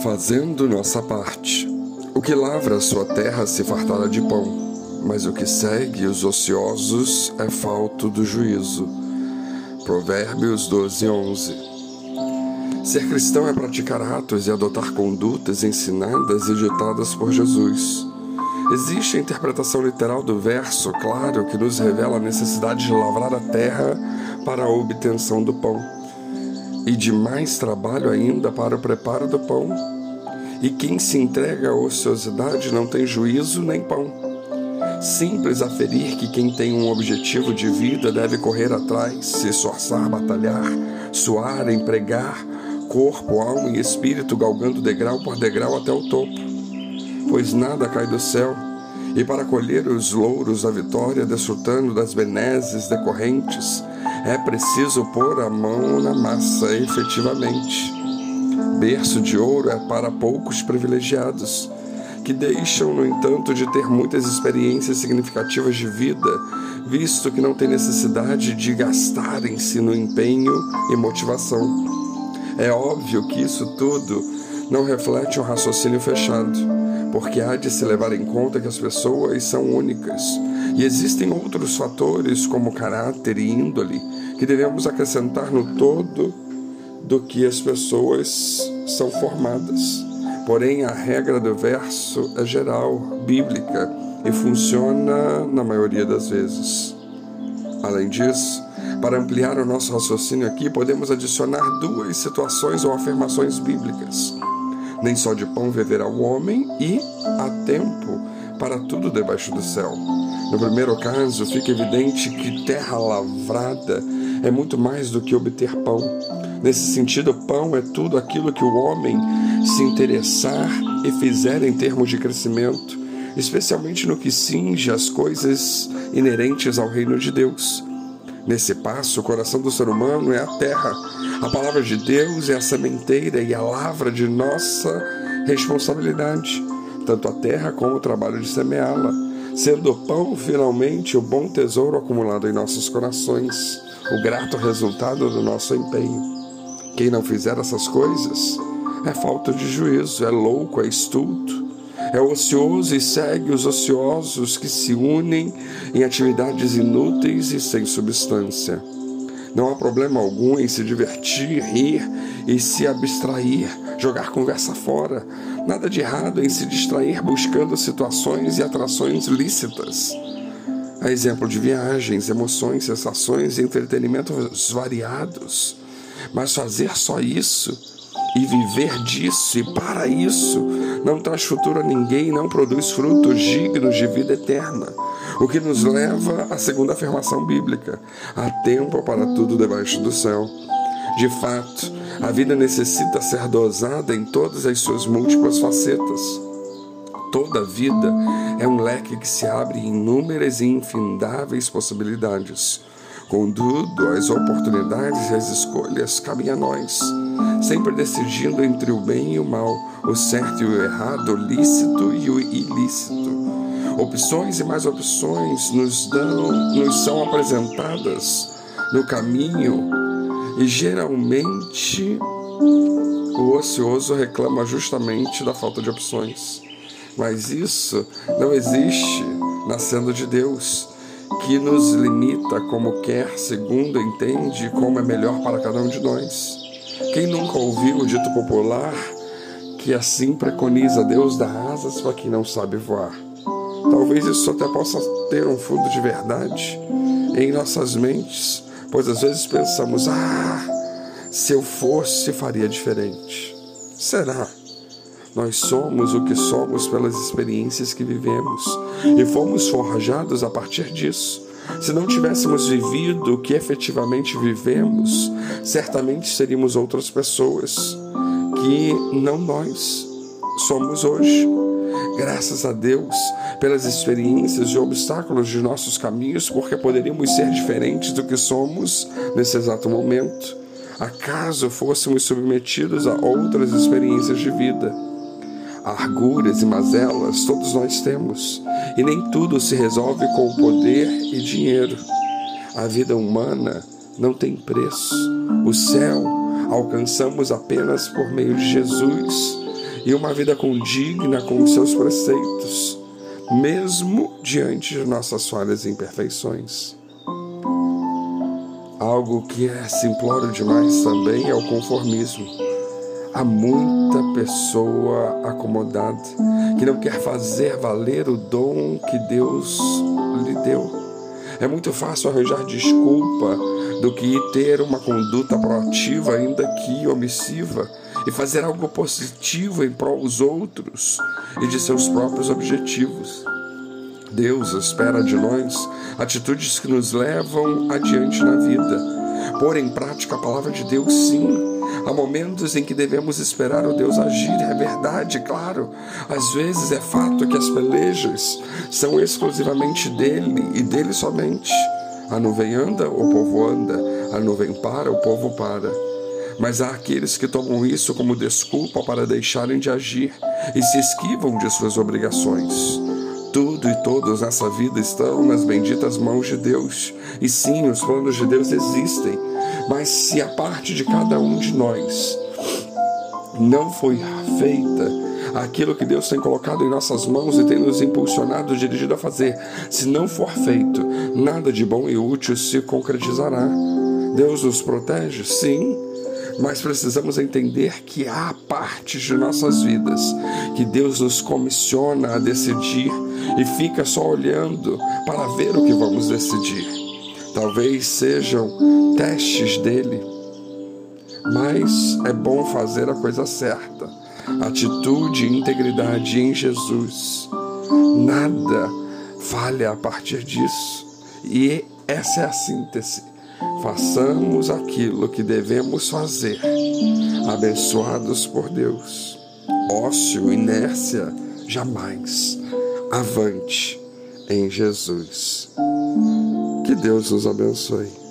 Fazendo nossa parte. O que lavra a sua terra se fartará de pão, mas o que segue os ociosos é falto do juízo. Provérbios 12, 11. Ser cristão é praticar atos e adotar condutas ensinadas e ditadas por Jesus. Existe a interpretação literal do verso, claro, que nos revela a necessidade de lavrar a terra para a obtenção do pão, e de mais trabalho ainda para o preparo do pão. E quem se entrega à ociosidade não tem juízo nem pão. Simples aferir que quem tem um objetivo de vida deve correr atrás, se esforçar, batalhar, suar, empregar, corpo, alma e espírito, galgando degrau por degrau até o topo pois nada cai do céu, e para colher os louros da vitória, desfrutando das benesses decorrentes, é preciso pôr a mão na massa efetivamente. Berço de ouro é para poucos privilegiados, que deixam, no entanto, de ter muitas experiências significativas de vida, visto que não têm necessidade de gastarem-se no empenho e motivação. É óbvio que isso tudo não reflete um raciocínio fechado porque há de se levar em conta que as pessoas são únicas e existem outros fatores, como caráter e índole, que devemos acrescentar no todo do que as pessoas são formadas. Porém, a regra do verso é geral, bíblica e funciona na maioria das vezes. Além disso, para ampliar o nosso raciocínio aqui, podemos adicionar duas situações ou afirmações bíblicas. Nem só de pão viverá o homem, e há tempo para tudo debaixo do céu. No primeiro caso, fica evidente que terra lavrada é muito mais do que obter pão. Nesse sentido, pão é tudo aquilo que o homem se interessar e fizer em termos de crescimento, especialmente no que cinge as coisas inerentes ao reino de Deus. Nesse passo, o coração do ser humano é a terra. A palavra de Deus é a sementeira e a lavra de nossa responsabilidade, tanto a terra como o trabalho de semeá-la, sendo o pão finalmente o bom tesouro acumulado em nossos corações, o grato resultado do nosso empenho. Quem não fizer essas coisas é falta de juízo, é louco, é estulto é ocioso e segue os ociosos que se unem em atividades inúteis e sem substância. Não há problema algum em se divertir, rir e se abstrair, jogar conversa fora. Nada de errado em se distrair buscando situações e atrações lícitas. A exemplo de viagens, emoções, sensações e entretenimentos variados. Mas fazer só isso e viver disso e para isso não traz futuro a ninguém, não produz frutos dignos de vida eterna. O que nos leva à segunda afirmação bíblica: há tempo para tudo debaixo do céu. De fato, a vida necessita ser dosada em todas as suas múltiplas facetas. Toda vida é um leque que se abre em inúmeras e infindáveis possibilidades. Contudo, as oportunidades e as escolhas cabem a nós sempre decidindo entre o bem e o mal, o certo e o errado, o lícito e o ilícito. Opções e mais opções nos dão, nos são apresentadas no caminho e geralmente o ocioso reclama justamente da falta de opções. Mas isso não existe nascendo de Deus, que nos limita como quer, segundo entende como é melhor para cada um de nós. Quem nunca ouviu o dito popular que assim preconiza Deus dar asas para quem não sabe voar? Talvez isso até possa ter um fundo de verdade em nossas mentes, pois às vezes pensamos: ah, se eu fosse, faria diferente. Será? Nós somos o que somos pelas experiências que vivemos e fomos forjados a partir disso. Se não tivéssemos vivido o que efetivamente vivemos, certamente seríamos outras pessoas que não nós somos hoje. Graças a Deus pelas experiências e obstáculos de nossos caminhos, porque poderíamos ser diferentes do que somos nesse exato momento, acaso fôssemos submetidos a outras experiências de vida arguras e mazelas todos nós temos, e nem tudo se resolve com poder e dinheiro. A vida humana não tem preço. O céu, alcançamos apenas por meio de Jesus e uma vida condigna com os seus preceitos, mesmo diante de nossas falhas e imperfeições. Algo que é simplório demais também é o conformismo. Há muita pessoa acomodada que não quer fazer valer o dom que Deus lhe deu. É muito fácil arranjar desculpa do que ter uma conduta proativa, ainda que omissiva, e fazer algo positivo em prol dos outros e de seus próprios objetivos. Deus espera de nós atitudes que nos levam adiante na vida. Pôr em prática a palavra de Deus, sim, Há momentos em que devemos esperar o Deus agir, é verdade, claro. Às vezes é fato que as pelejas são exclusivamente dele e dele somente. A nuvem anda, o povo anda. A nuvem para, o povo para. Mas há aqueles que tomam isso como desculpa para deixarem de agir e se esquivam de suas obrigações. Tudo e todos nessa vida estão nas benditas mãos de Deus. E sim, os planos de Deus existem. Mas se a parte de cada um de nós não foi feita aquilo que Deus tem colocado em nossas mãos e tem nos impulsionado, dirigido a fazer, se não for feito, nada de bom e útil se concretizará. Deus nos protege? Sim mas precisamos entender que há partes de nossas vidas que Deus nos comissiona a decidir e fica só olhando para ver o que vamos decidir. Talvez sejam testes dele, mas é bom fazer a coisa certa. Atitude e integridade em Jesus. Nada falha a partir disso. E essa é a síntese façamos aquilo que devemos fazer, abençoados por Deus. Ócio, inércia, jamais. Avante em Jesus. Que Deus nos abençoe.